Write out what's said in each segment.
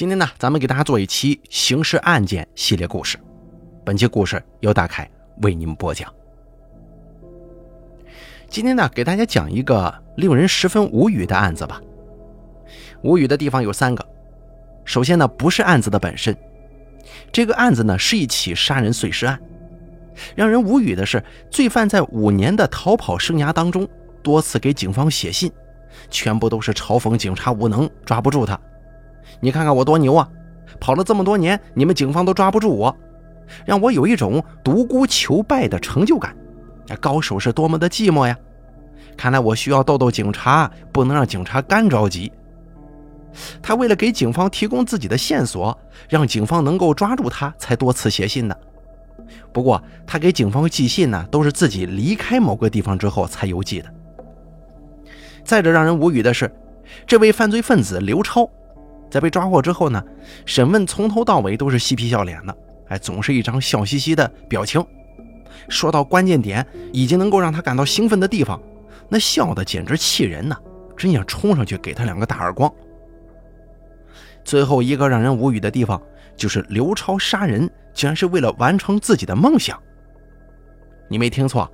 今天呢，咱们给大家做一期刑事案件系列故事。本期故事由大凯为您播讲。今天呢，给大家讲一个令人十分无语的案子吧。无语的地方有三个。首先呢，不是案子的本身，这个案子呢是一起杀人碎尸案。让人无语的是，罪犯在五年的逃跑生涯当中，多次给警方写信，全部都是嘲讽警察无能，抓不住他。你看看我多牛啊！跑了这么多年，你们警方都抓不住我，让我有一种独孤求败的成就感。高手是多么的寂寞呀！看来我需要逗逗警察，不能让警察干着急。他为了给警方提供自己的线索，让警方能够抓住他，才多次写信的。不过他给警方寄信呢，都是自己离开某个地方之后才邮寄的。再者让人无语的是，这位犯罪分子刘超。在被抓获之后呢，审问从头到尾都是嬉皮笑脸的，哎，总是一张笑嘻嘻的表情。说到关键点，已经能够让他感到兴奋的地方，那笑的简直气人呐，真想冲上去给他两个大耳光。最后一个让人无语的地方，就是刘超杀人竟然是为了完成自己的梦想。你没听错，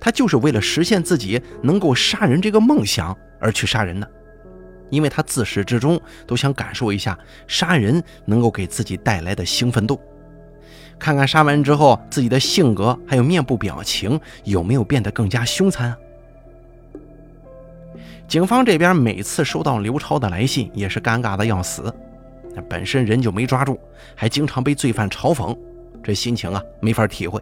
他就是为了实现自己能够杀人这个梦想而去杀人的。因为他自始至终都想感受一下杀人能够给自己带来的兴奋度，看看杀完之后自己的性格还有面部表情有没有变得更加凶残啊。警方这边每次收到刘超的来信也是尴尬的要死，那本身人就没抓住，还经常被罪犯嘲讽，这心情啊没法体会。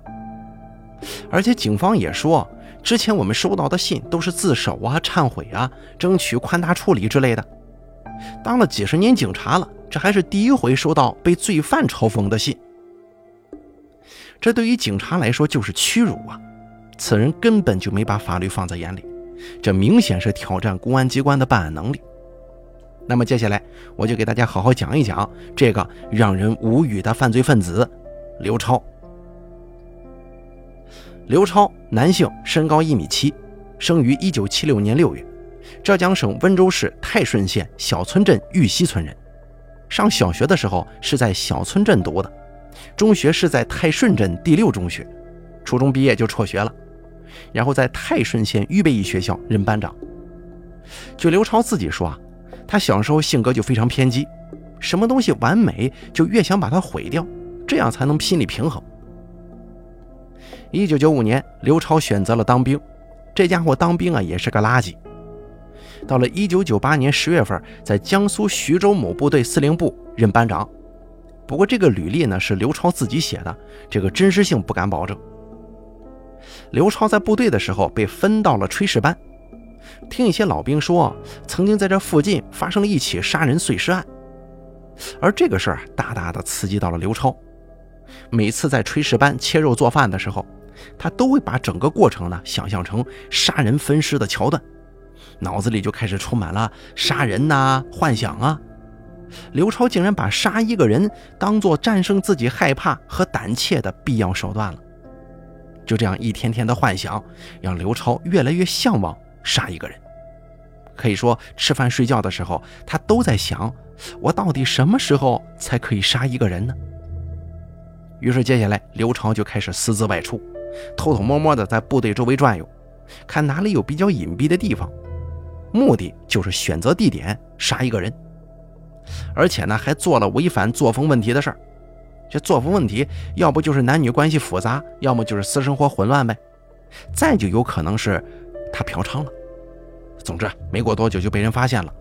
而且警方也说。之前我们收到的信都是自首啊、忏悔啊、争取宽大处理之类的。当了几十年警察了，这还是第一回收到被罪犯嘲讽的信。这对于警察来说就是屈辱啊！此人根本就没把法律放在眼里，这明显是挑战公安机关的办案能力。那么接下来我就给大家好好讲一讲这个让人无语的犯罪分子刘超。刘超，男性，身高一米七，生于一九七六年六月，浙江省温州市泰顺县小村镇玉溪村人。上小学的时候是在小村镇读的，中学是在泰顺镇第六中学，初中毕业就辍学了，然后在泰顺县预备役学校任班长。据刘超自己说啊，他小时候性格就非常偏激，什么东西完美就越想把它毁掉，这样才能心理平衡。一九九五年，刘超选择了当兵。这家伙当兵啊，也是个垃圾。到了一九九八年十月份，在江苏徐州某部队司令部任班长。不过这个履历呢是刘超自己写的，这个真实性不敢保证。刘超在部队的时候被分到了炊事班，听一些老兵说，曾经在这附近发生了一起杀人碎尸案，而这个事儿大大的刺激到了刘超。每次在炊事班切肉做饭的时候，他都会把整个过程呢想象成杀人分尸的桥段，脑子里就开始充满了杀人呐幻想啊。刘超竟然把杀一个人当做战胜自己害怕和胆怯的必要手段了。就这样一天天的幻想，让刘超越来越向往杀一个人。可以说，吃饭睡觉的时候，他都在想：我到底什么时候才可以杀一个人呢？于是，接下来刘超就开始私自外出。偷偷摸摸的在部队周围转悠，看哪里有比较隐蔽的地方，目的就是选择地点杀一个人，而且呢还做了违反作风问题的事儿。这作风问题，要不就是男女关系复杂，要么就是私生活混乱呗，再就有可能是他嫖娼了。总之，没过多久就被人发现了。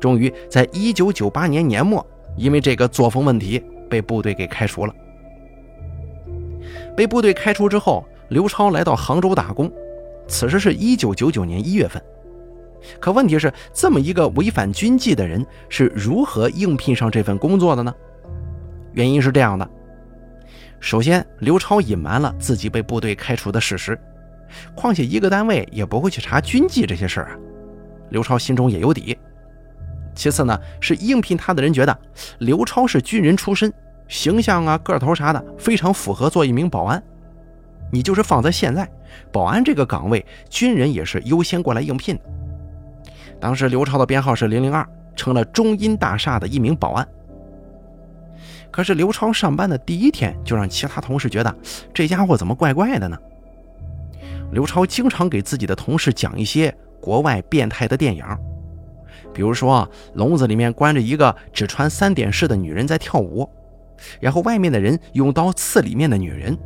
终于在1998年年末，因为这个作风问题被部队给开除了。被部队开除之后，刘超来到杭州打工。此时是一九九九年一月份。可问题是，这么一个违反军纪的人是如何应聘上这份工作的呢？原因是这样的：首先，刘超隐瞒了自己被部队开除的事实。况且，一个单位也不会去查军纪这些事儿啊。刘超心中也有底。其次呢，是应聘他的人觉得刘超是军人出身。形象啊，个头啥的，非常符合做一名保安。你就是放在现在，保安这个岗位，军人也是优先过来应聘的。当时刘超的编号是零零二，成了中音大厦的一名保安。可是刘超上班的第一天就让其他同事觉得这家伙怎么怪怪的呢？刘超经常给自己的同事讲一些国外变态的电影，比如说笼子里面关着一个只穿三点式的女人在跳舞，然后外面的人用刀刺里面的女人。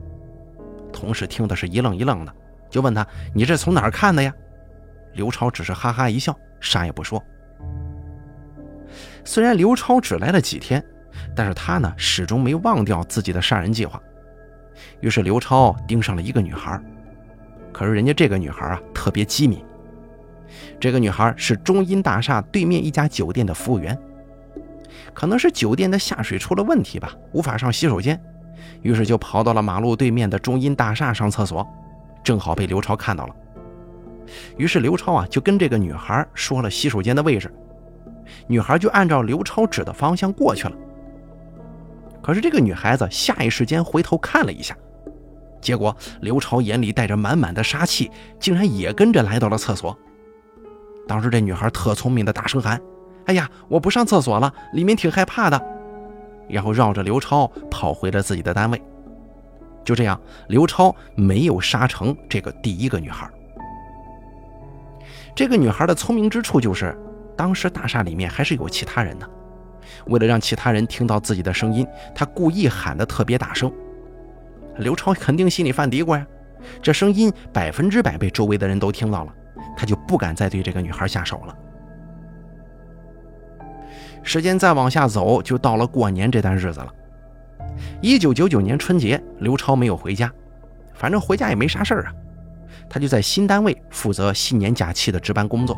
同事听的是一愣一愣的，就问他：“你这从哪儿看的呀？”刘超只是哈哈一笑，啥也不说。虽然刘超只来了几天，但是他呢始终没忘掉自己的杀人计划。于是刘超盯上了一个女孩，可是人家这个女孩啊特别机敏。这个女孩是中音大厦对面一家酒店的服务员，可能是酒店的下水出了问题吧，无法上洗手间，于是就跑到了马路对面的中音大厦上厕所，正好被刘超看到了。于是刘超啊就跟这个女孩说了洗手间的位置。女孩就按照刘超指的方向过去了。可是这个女孩子下意识间回头看了一下，结果刘超眼里带着满满的杀气，竟然也跟着来到了厕所。当时这女孩特聪明的大声喊：“哎呀，我不上厕所了，里面挺害怕的。”然后绕着刘超跑回了自己的单位。就这样，刘超没有杀成这个第一个女孩。这个女孩的聪明之处就是。当时大厦里面还是有其他人的，为了让其他人听到自己的声音，他故意喊得特别大声。刘超肯定心里犯嘀咕呀，这声音百分之百被周围的人都听到了，他就不敢再对这个女孩下手了。时间再往下走，就到了过年这段日子了。一九九九年春节，刘超没有回家，反正回家也没啥事儿啊，他就在新单位负责新年假期的值班工作。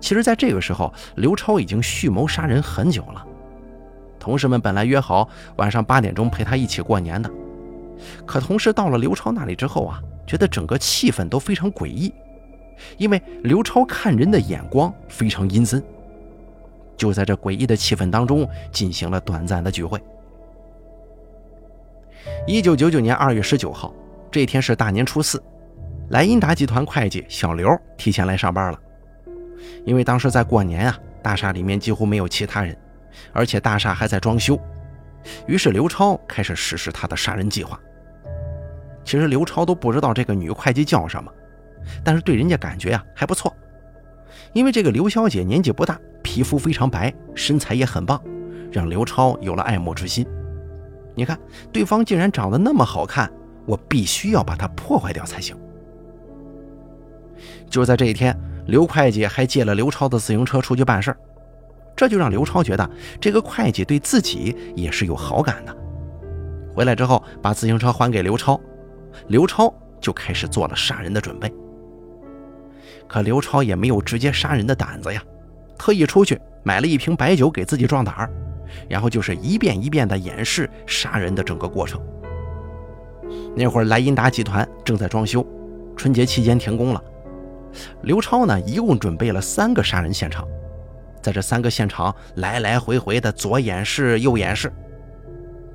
其实，在这个时候，刘超已经蓄谋杀人很久了。同事们本来约好晚上八点钟陪他一起过年的，可同事到了刘超那里之后啊，觉得整个气氛都非常诡异，因为刘超看人的眼光非常阴森。就在这诡异的气氛当中，进行了短暂的聚会。一九九九年二月十九号，这天是大年初四，莱茵达集团会计小刘提前来上班了。因为当时在过年啊，大厦里面几乎没有其他人，而且大厦还在装修，于是刘超开始实施他的杀人计划。其实刘超都不知道这个女会计叫什么，但是对人家感觉啊还不错，因为这个刘小姐年纪不大，皮肤非常白，身材也很棒，让刘超有了爱慕之心。你看，对方竟然长得那么好看，我必须要把她破坏掉才行。就在这一天。刘会计还借了刘超的自行车出去办事儿，这就让刘超觉得这个会计对自己也是有好感的。回来之后，把自行车还给刘超，刘超就开始做了杀人的准备。可刘超也没有直接杀人的胆子呀，特意出去买了一瓶白酒给自己壮胆儿，然后就是一遍一遍地演示杀人的整个过程。那会儿莱茵达集团正在装修，春节期间停工了。刘超呢，一共准备了三个杀人现场，在这三个现场来来回回的左演示右演示。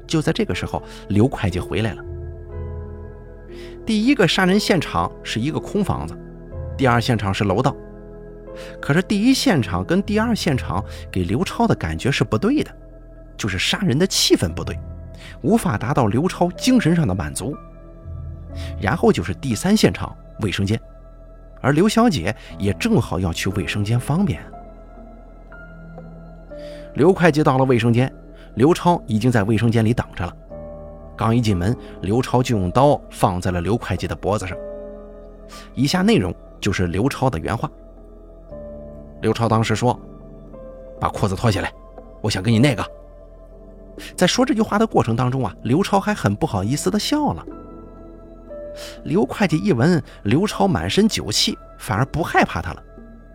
就在这个时候，刘会计回来了。第一个杀人现场是一个空房子，第二现场是楼道。可是第一现场跟第二现场给刘超的感觉是不对的，就是杀人的气氛不对，无法达到刘超精神上的满足。然后就是第三现场卫生间。而刘小姐也正好要去卫生间方便。刘会计到了卫生间，刘超已经在卫生间里等着了。刚一进门，刘超就用刀放在了刘会计的脖子上。以下内容就是刘超的原话。刘超当时说：“把裤子脱下来，我想跟你那个。”在说这句话的过程当中啊，刘超还很不好意思的笑了。刘会计一闻刘超满身酒气，反而不害怕他了，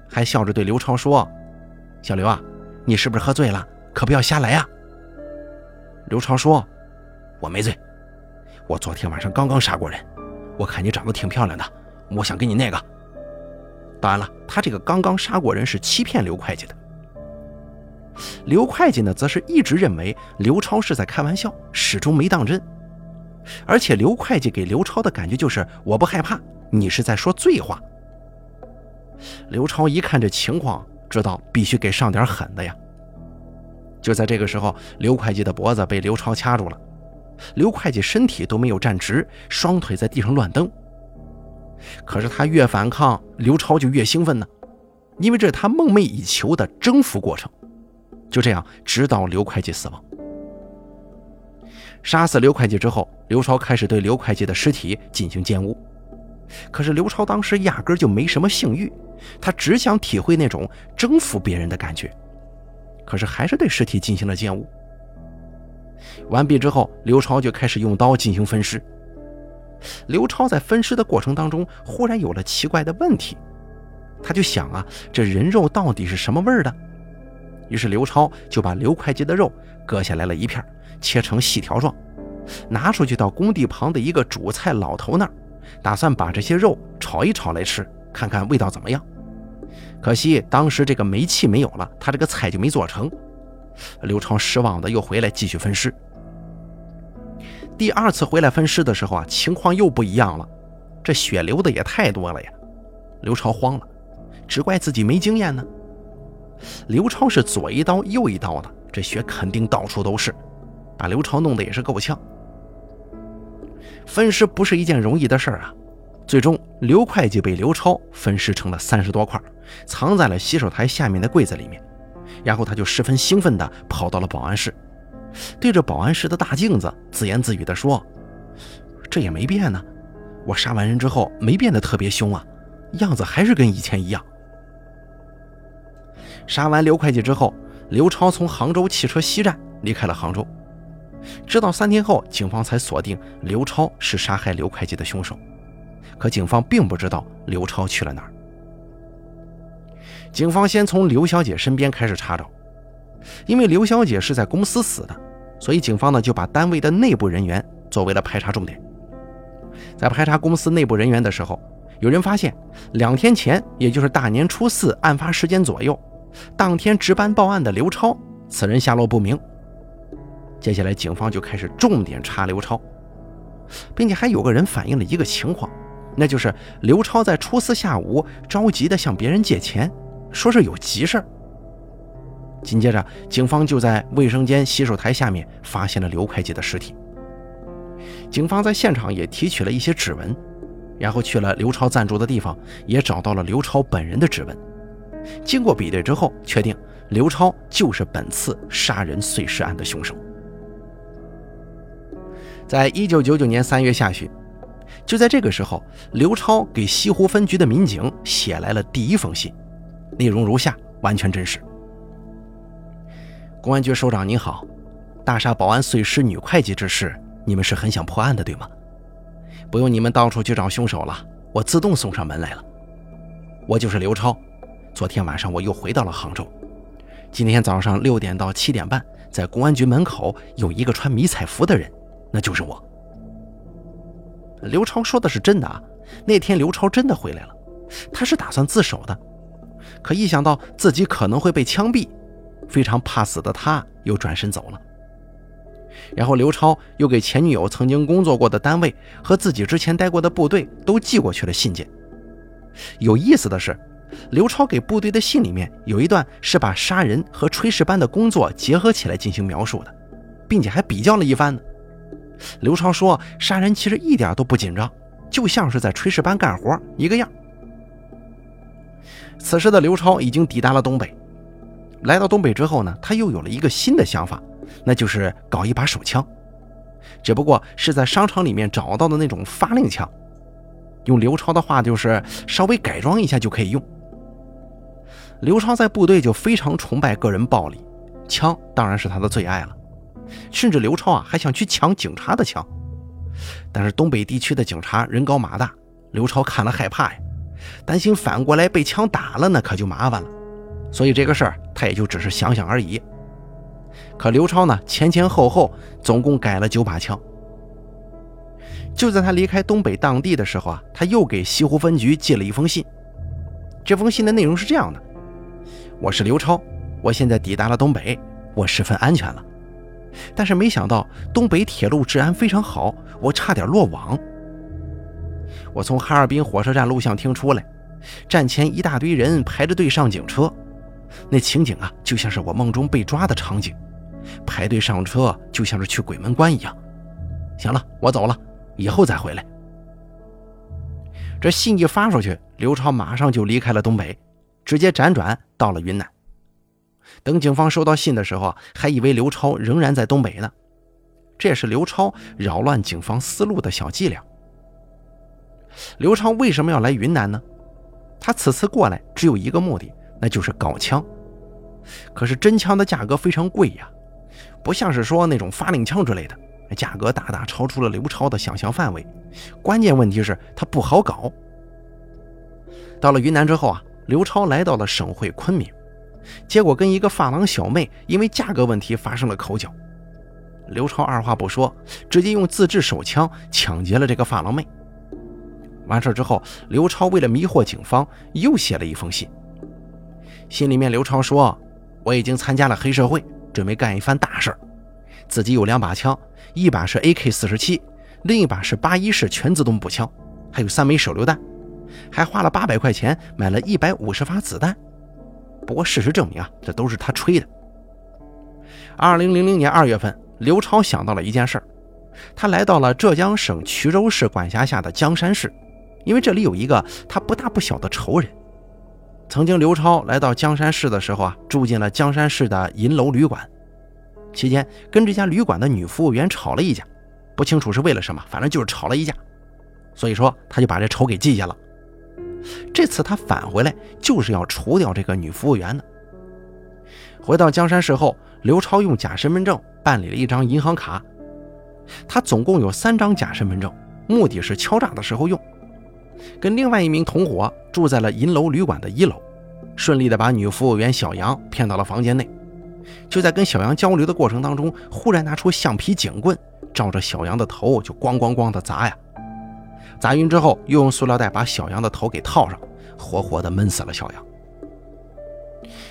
还笑着对刘超说：“小刘啊，你是不是喝醉了？可不要瞎来啊！”刘超说：“我没醉，我昨天晚上刚刚杀过人。我看你长得挺漂亮的，我想跟你那个。”当然了，他这个刚刚杀过人是欺骗刘会计的。刘会计呢，则是一直认为刘超是在开玩笑，始终没当真。而且刘会计给刘超的感觉就是我不害怕，你是在说醉话。刘超一看这情况，知道必须给上点狠的呀。就在这个时候，刘会计的脖子被刘超掐住了，刘会计身体都没有站直，双腿在地上乱蹬。可是他越反抗，刘超就越兴奋呢，因为这是他梦寐以求的征服过程。就这样，直到刘会计死亡。杀死刘会计之后，刘超开始对刘会计的尸体进行奸污。可是刘超当时压根就没什么性欲，他只想体会那种征服别人的感觉。可是还是对尸体进行了奸污。完毕之后，刘超就开始用刀进行分尸。刘超在分尸的过程当中，忽然有了奇怪的问题，他就想啊，这人肉到底是什么味儿的？于是刘超就把刘会计的肉割下来了一片，切成细条状，拿出去到工地旁的一个煮菜老头那儿，打算把这些肉炒一炒来吃，看看味道怎么样。可惜当时这个煤气没有了，他这个菜就没做成。刘超失望的又回来继续分尸。第二次回来分尸的时候啊，情况又不一样了，这血流的也太多了呀！刘超慌了，只怪自己没经验呢。刘超是左一刀右一刀的，这血肯定到处都是，把刘超弄得也是够呛。分尸不是一件容易的事儿啊！最终，刘会计被刘超分尸成了三十多块，藏在了洗手台下面的柜子里面。然后他就十分兴奋地跑到了保安室。对着保安室的大镜子自言自语地说：“这也没变呢，我杀完人之后没变得特别凶啊，样子还是跟以前一样。”杀完刘会计之后，刘超从杭州汽车西站离开了杭州。直到三天后，警方才锁定刘超是杀害刘会计的凶手。可警方并不知道刘超去了哪儿。警方先从刘小姐身边开始查找。因为刘小姐是在公司死的，所以警方呢就把单位的内部人员作为了排查重点。在排查公司内部人员的时候，有人发现两天前，也就是大年初四案发时间左右，当天值班报案的刘超，此人下落不明。接下来，警方就开始重点查刘超，并且还有个人反映了一个情况，那就是刘超在初四下午着急的向别人借钱，说是有急事儿。紧接着，警方就在卫生间洗手台下面发现了刘会计的尸体。警方在现场也提取了一些指纹，然后去了刘超暂住的地方，也找到了刘超本人的指纹。经过比对之后，确定刘超就是本次杀人碎尸案的凶手。在一九九九年三月下旬，就在这个时候，刘超给西湖分局的民警写来了第一封信，内容如下，完全真实。公安局首长您好，大厦保安碎尸女会计之事，你们是很想破案的对吗？不用你们到处去找凶手了，我自动送上门来了。我就是刘超，昨天晚上我又回到了杭州，今天早上六点到七点半，在公安局门口有一个穿迷彩服的人，那就是我。刘超说的是真的啊，那天刘超真的回来了，他是打算自首的，可一想到自己可能会被枪毙。非常怕死的他，又转身走了。然后刘超又给前女友曾经工作过的单位和自己之前待过的部队都寄过去了信件。有意思的是，刘超给部队的信里面有一段是把杀人和炊事班的工作结合起来进行描述的，并且还比较了一番呢。刘超说，杀人其实一点都不紧张，就像是在炊事班干活一个样。此时的刘超已经抵达了东北。来到东北之后呢，他又有了一个新的想法，那就是搞一把手枪，只不过是在商场里面找到的那种发令枪。用刘超的话就是稍微改装一下就可以用。刘超在部队就非常崇拜个人暴力，枪当然是他的最爱了，甚至刘超啊还想去抢警察的枪，但是东北地区的警察人高马大，刘超看了害怕呀，担心反过来被枪打了那可就麻烦了。所以这个事儿他也就只是想想而已。可刘超呢，前前后后总共改了九把枪。就在他离开东北当地的时候啊，他又给西湖分局寄了一封信。这封信的内容是这样的：我是刘超，我现在抵达了东北，我十分安全了。但是没想到东北铁路治安非常好，我差点落网。我从哈尔滨火车站录像厅出来，站前一大堆人排着队上警车。那情景啊，就像是我梦中被抓的场景，排队上车就像是去鬼门关一样。行了，我走了，以后再回来。这信一发出去，刘超马上就离开了东北，直接辗转到了云南。等警方收到信的时候，还以为刘超仍然在东北呢。这也是刘超扰乱警方思路的小伎俩。刘超为什么要来云南呢？他此次过来只有一个目的，那就是搞枪。可是真枪的价格非常贵呀，不像是说那种发令枪之类的，价格大大超出了刘超的想象范围。关键问题是，他不好搞。到了云南之后啊，刘超来到了省会昆明，结果跟一个发廊小妹因为价格问题发生了口角。刘超二话不说，直接用自制手枪抢劫了这个发廊妹。完事之后，刘超为了迷惑警方，又写了一封信。心里面，刘超说：“我已经参加了黑社会，准备干一番大事儿自己有两把枪，一把是 AK 四十七，另一把是八一式全自动步枪，还有三枚手榴弹，还花了八百块钱买了一百五十发子弹。不过事实证明啊，这都是他吹的。”二零零零年二月份。刘超想到了一件事儿他来到了浙江省衢州市管辖下的江山市，因为这里有一个他不大不小的仇人。曾经，刘超来到江山市的时候啊，住进了江山市的银楼旅馆，期间跟这家旅馆的女服务员吵了一架，不清楚是为了什么，反正就是吵了一架。所以说，他就把这仇给记下了。这次他返回来就是要除掉这个女服务员的。回到江山市后，刘超用假身份证。办理了一张银行卡，他总共有三张假身份证，目的是敲诈的时候用。跟另外一名同伙住在了银楼旅馆的一楼，顺利的把女服务员小杨骗到了房间内。就在跟小杨交流的过程当中，忽然拿出橡皮警棍，照着小杨的头就咣咣咣的砸呀！砸晕之后，又用塑料袋把小杨的头给套上，活活的闷死了小杨。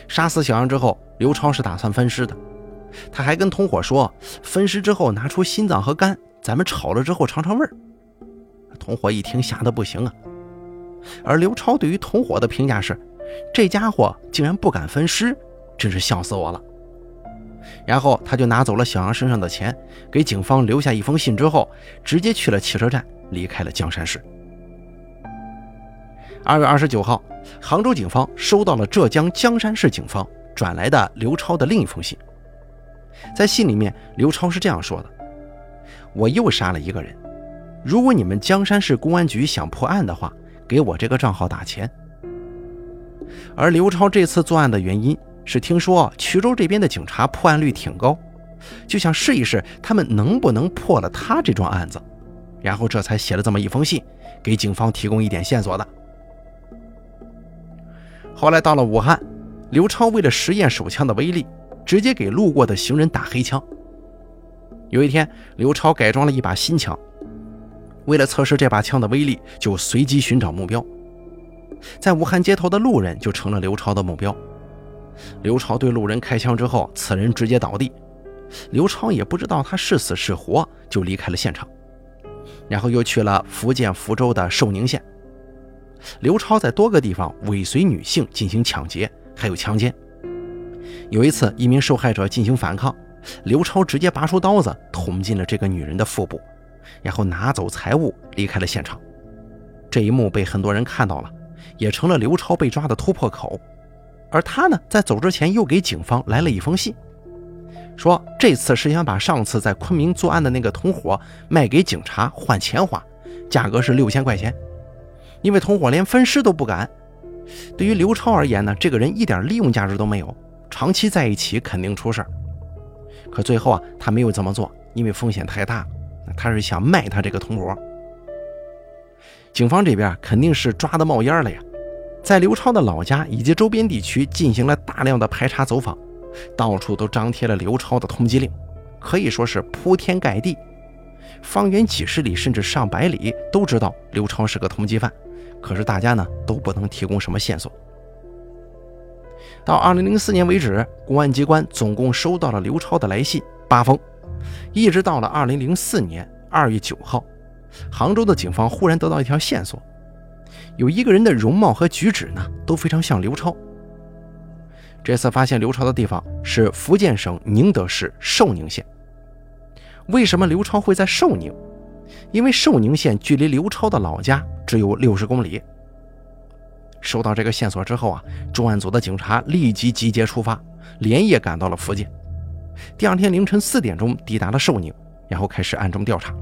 杀死小杨之后，刘超是打算分尸的。他还跟同伙说，分尸之后拿出心脏和肝，咱们炒了之后尝尝味儿。同伙一听吓得不行啊。而刘超对于同伙的评价是，这家伙竟然不敢分尸，真是笑死我了。然后他就拿走了小杨身上的钱，给警方留下一封信之后，直接去了汽车站，离开了江山市。二月二十九号，杭州警方收到了浙江江山市警方转来的刘超的另一封信。在信里面，刘超是这样说的：“我又杀了一个人，如果你们江山市公安局想破案的话，给我这个账号打钱。”而刘超这次作案的原因是听说衢州这边的警察破案率挺高，就想试一试他们能不能破了他这桩案子，然后这才写了这么一封信，给警方提供一点线索的。后来到了武汉，刘超为了实验手枪的威力。直接给路过的行人打黑枪。有一天，刘超改装了一把新枪，为了测试这把枪的威力，就随机寻找目标。在武汉街头的路人就成了刘超的目标。刘超对路人开枪之后，此人直接倒地。刘超也不知道他是死是活，就离开了现场，然后又去了福建福州的寿宁县。刘超在多个地方尾随女性进行抢劫，还有强奸。有一次，一名受害者进行反抗，刘超直接拔出刀子捅进了这个女人的腹部，然后拿走财物离开了现场。这一幕被很多人看到了，也成了刘超被抓的突破口。而他呢，在走之前又给警方来了一封信，说这次是想把上次在昆明作案的那个同伙卖给警察换钱花，价格是六千块钱。因为同伙连分尸都不敢，对于刘超而言呢，这个人一点利用价值都没有。长期在一起肯定出事儿，可最后啊，他没有这么做，因为风险太大。他是想卖他这个同伙。警方这边肯定是抓的冒烟了呀，在刘超的老家以及周边地区进行了大量的排查走访，到处都张贴了刘超的通缉令，可以说是铺天盖地，方圆几十里甚至上百里都知道刘超是个通缉犯。可是大家呢都不能提供什么线索。到二零零四年为止，公安机关总共收到了刘超的来信八封，一直到了二零零四年二月九号，杭州的警方忽然得到一条线索，有一个人的容貌和举止呢都非常像刘超。这次发现刘超的地方是福建省宁德市寿宁县。为什么刘超会在寿宁？因为寿宁县距离刘超的老家只有六十公里。收到这个线索之后啊，重案组的警察立即集结出发，连夜赶到了福建。第二天凌晨四点钟抵达了寿宁，然后开始暗中调查。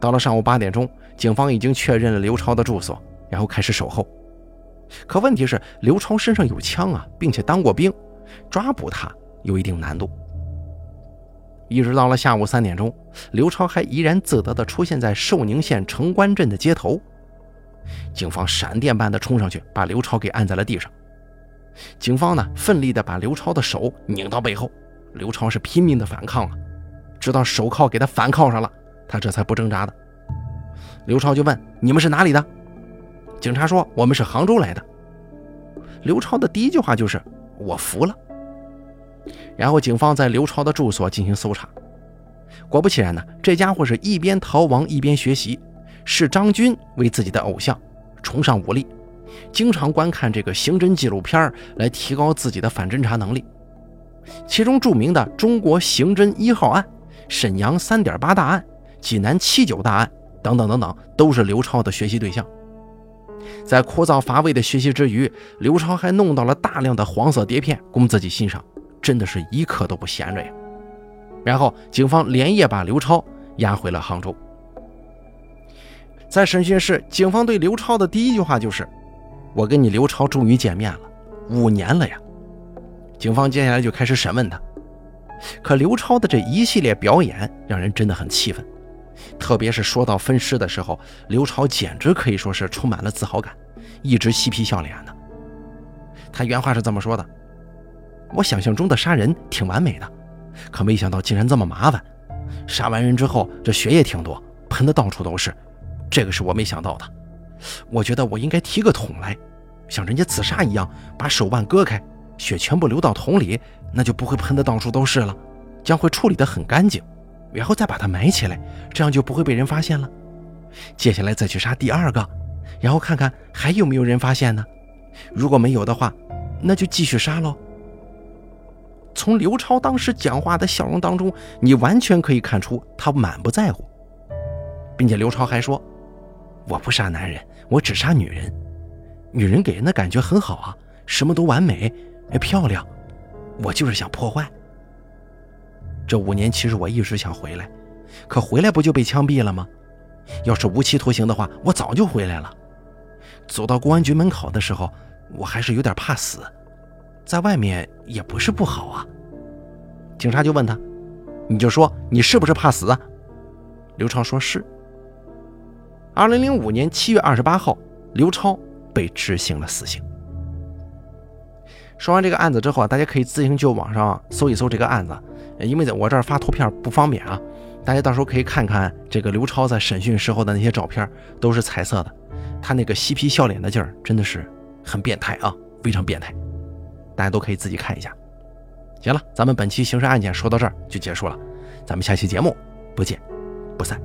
到了上午八点钟，警方已经确认了刘超的住所，然后开始守候。可问题是，刘超身上有枪啊，并且当过兵，抓捕他有一定难度。一直到了下午三点钟，刘超还怡然自得地出现在寿宁县城关镇的街头。警方闪电般的冲上去，把刘超给按在了地上。警方呢，奋力地把刘超的手拧到背后，刘超是拼命的反抗啊，直到手铐给他反铐上了，他这才不挣扎的。刘超就问：“你们是哪里的？”警察说：“我们是杭州来的。”刘超的第一句话就是：“我服了。”然后警方在刘超的住所进行搜查，果不其然呢，这家伙是一边逃亡一边学习，视张军为自己的偶像，崇尚武力，经常观看这个刑侦纪录片来提高自己的反侦查能力。其中著名的中国刑侦一号案、沈阳三点八大案、济南七九大案等等等等，都是刘超的学习对象。在枯燥乏味的学习之余，刘超还弄到了大量的黄色碟片供自己欣赏，真的是一刻都不闲着呀。然后，警方连夜把刘超押回了杭州。在审讯室，警方对刘超的第一句话就是：“我跟你刘超终于见面了，五年了呀。”警方接下来就开始审问他，可刘超的这一系列表演让人真的很气愤。特别是说到分尸的时候，刘超简直可以说是充满了自豪感，一直嬉皮笑脸的。他原话是这么说的：“我想象中的杀人挺完美的，可没想到竟然这么麻烦。杀完人之后，这血也挺多，喷的到处都是，这个是我没想到的。我觉得我应该提个桶来，像人家自杀一样，把手腕割开，血全部流到桶里，那就不会喷的到处都是了，将会处理的很干净。”然后再把它埋起来，这样就不会被人发现了。接下来再去杀第二个，然后看看还有没有人发现呢？如果没有的话，那就继续杀喽。从刘超当时讲话的笑容当中，你完全可以看出他满不在乎，并且刘超还说：“我不杀男人，我只杀女人。女人给人的感觉很好啊，什么都完美，哎，漂亮。我就是想破坏。”这五年，其实我一直想回来，可回来不就被枪毙了吗？要是无期徒刑的话，我早就回来了。走到公安局门口的时候，我还是有点怕死，在外面也不是不好啊。警察就问他：“你就说你是不是怕死啊？”刘超说是。二零零五年七月二十八号，刘超被执行了死刑。说完这个案子之后啊，大家可以自行去网上搜一搜这个案子。因为在我这儿发图片不方便啊，大家到时候可以看看这个刘超在审讯时候的那些照片，都是彩色的，他那个嬉皮笑脸的劲儿真的是很变态啊，非常变态，大家都可以自己看一下。行了，咱们本期刑事案件说到这儿就结束了，咱们下期节目不见不散。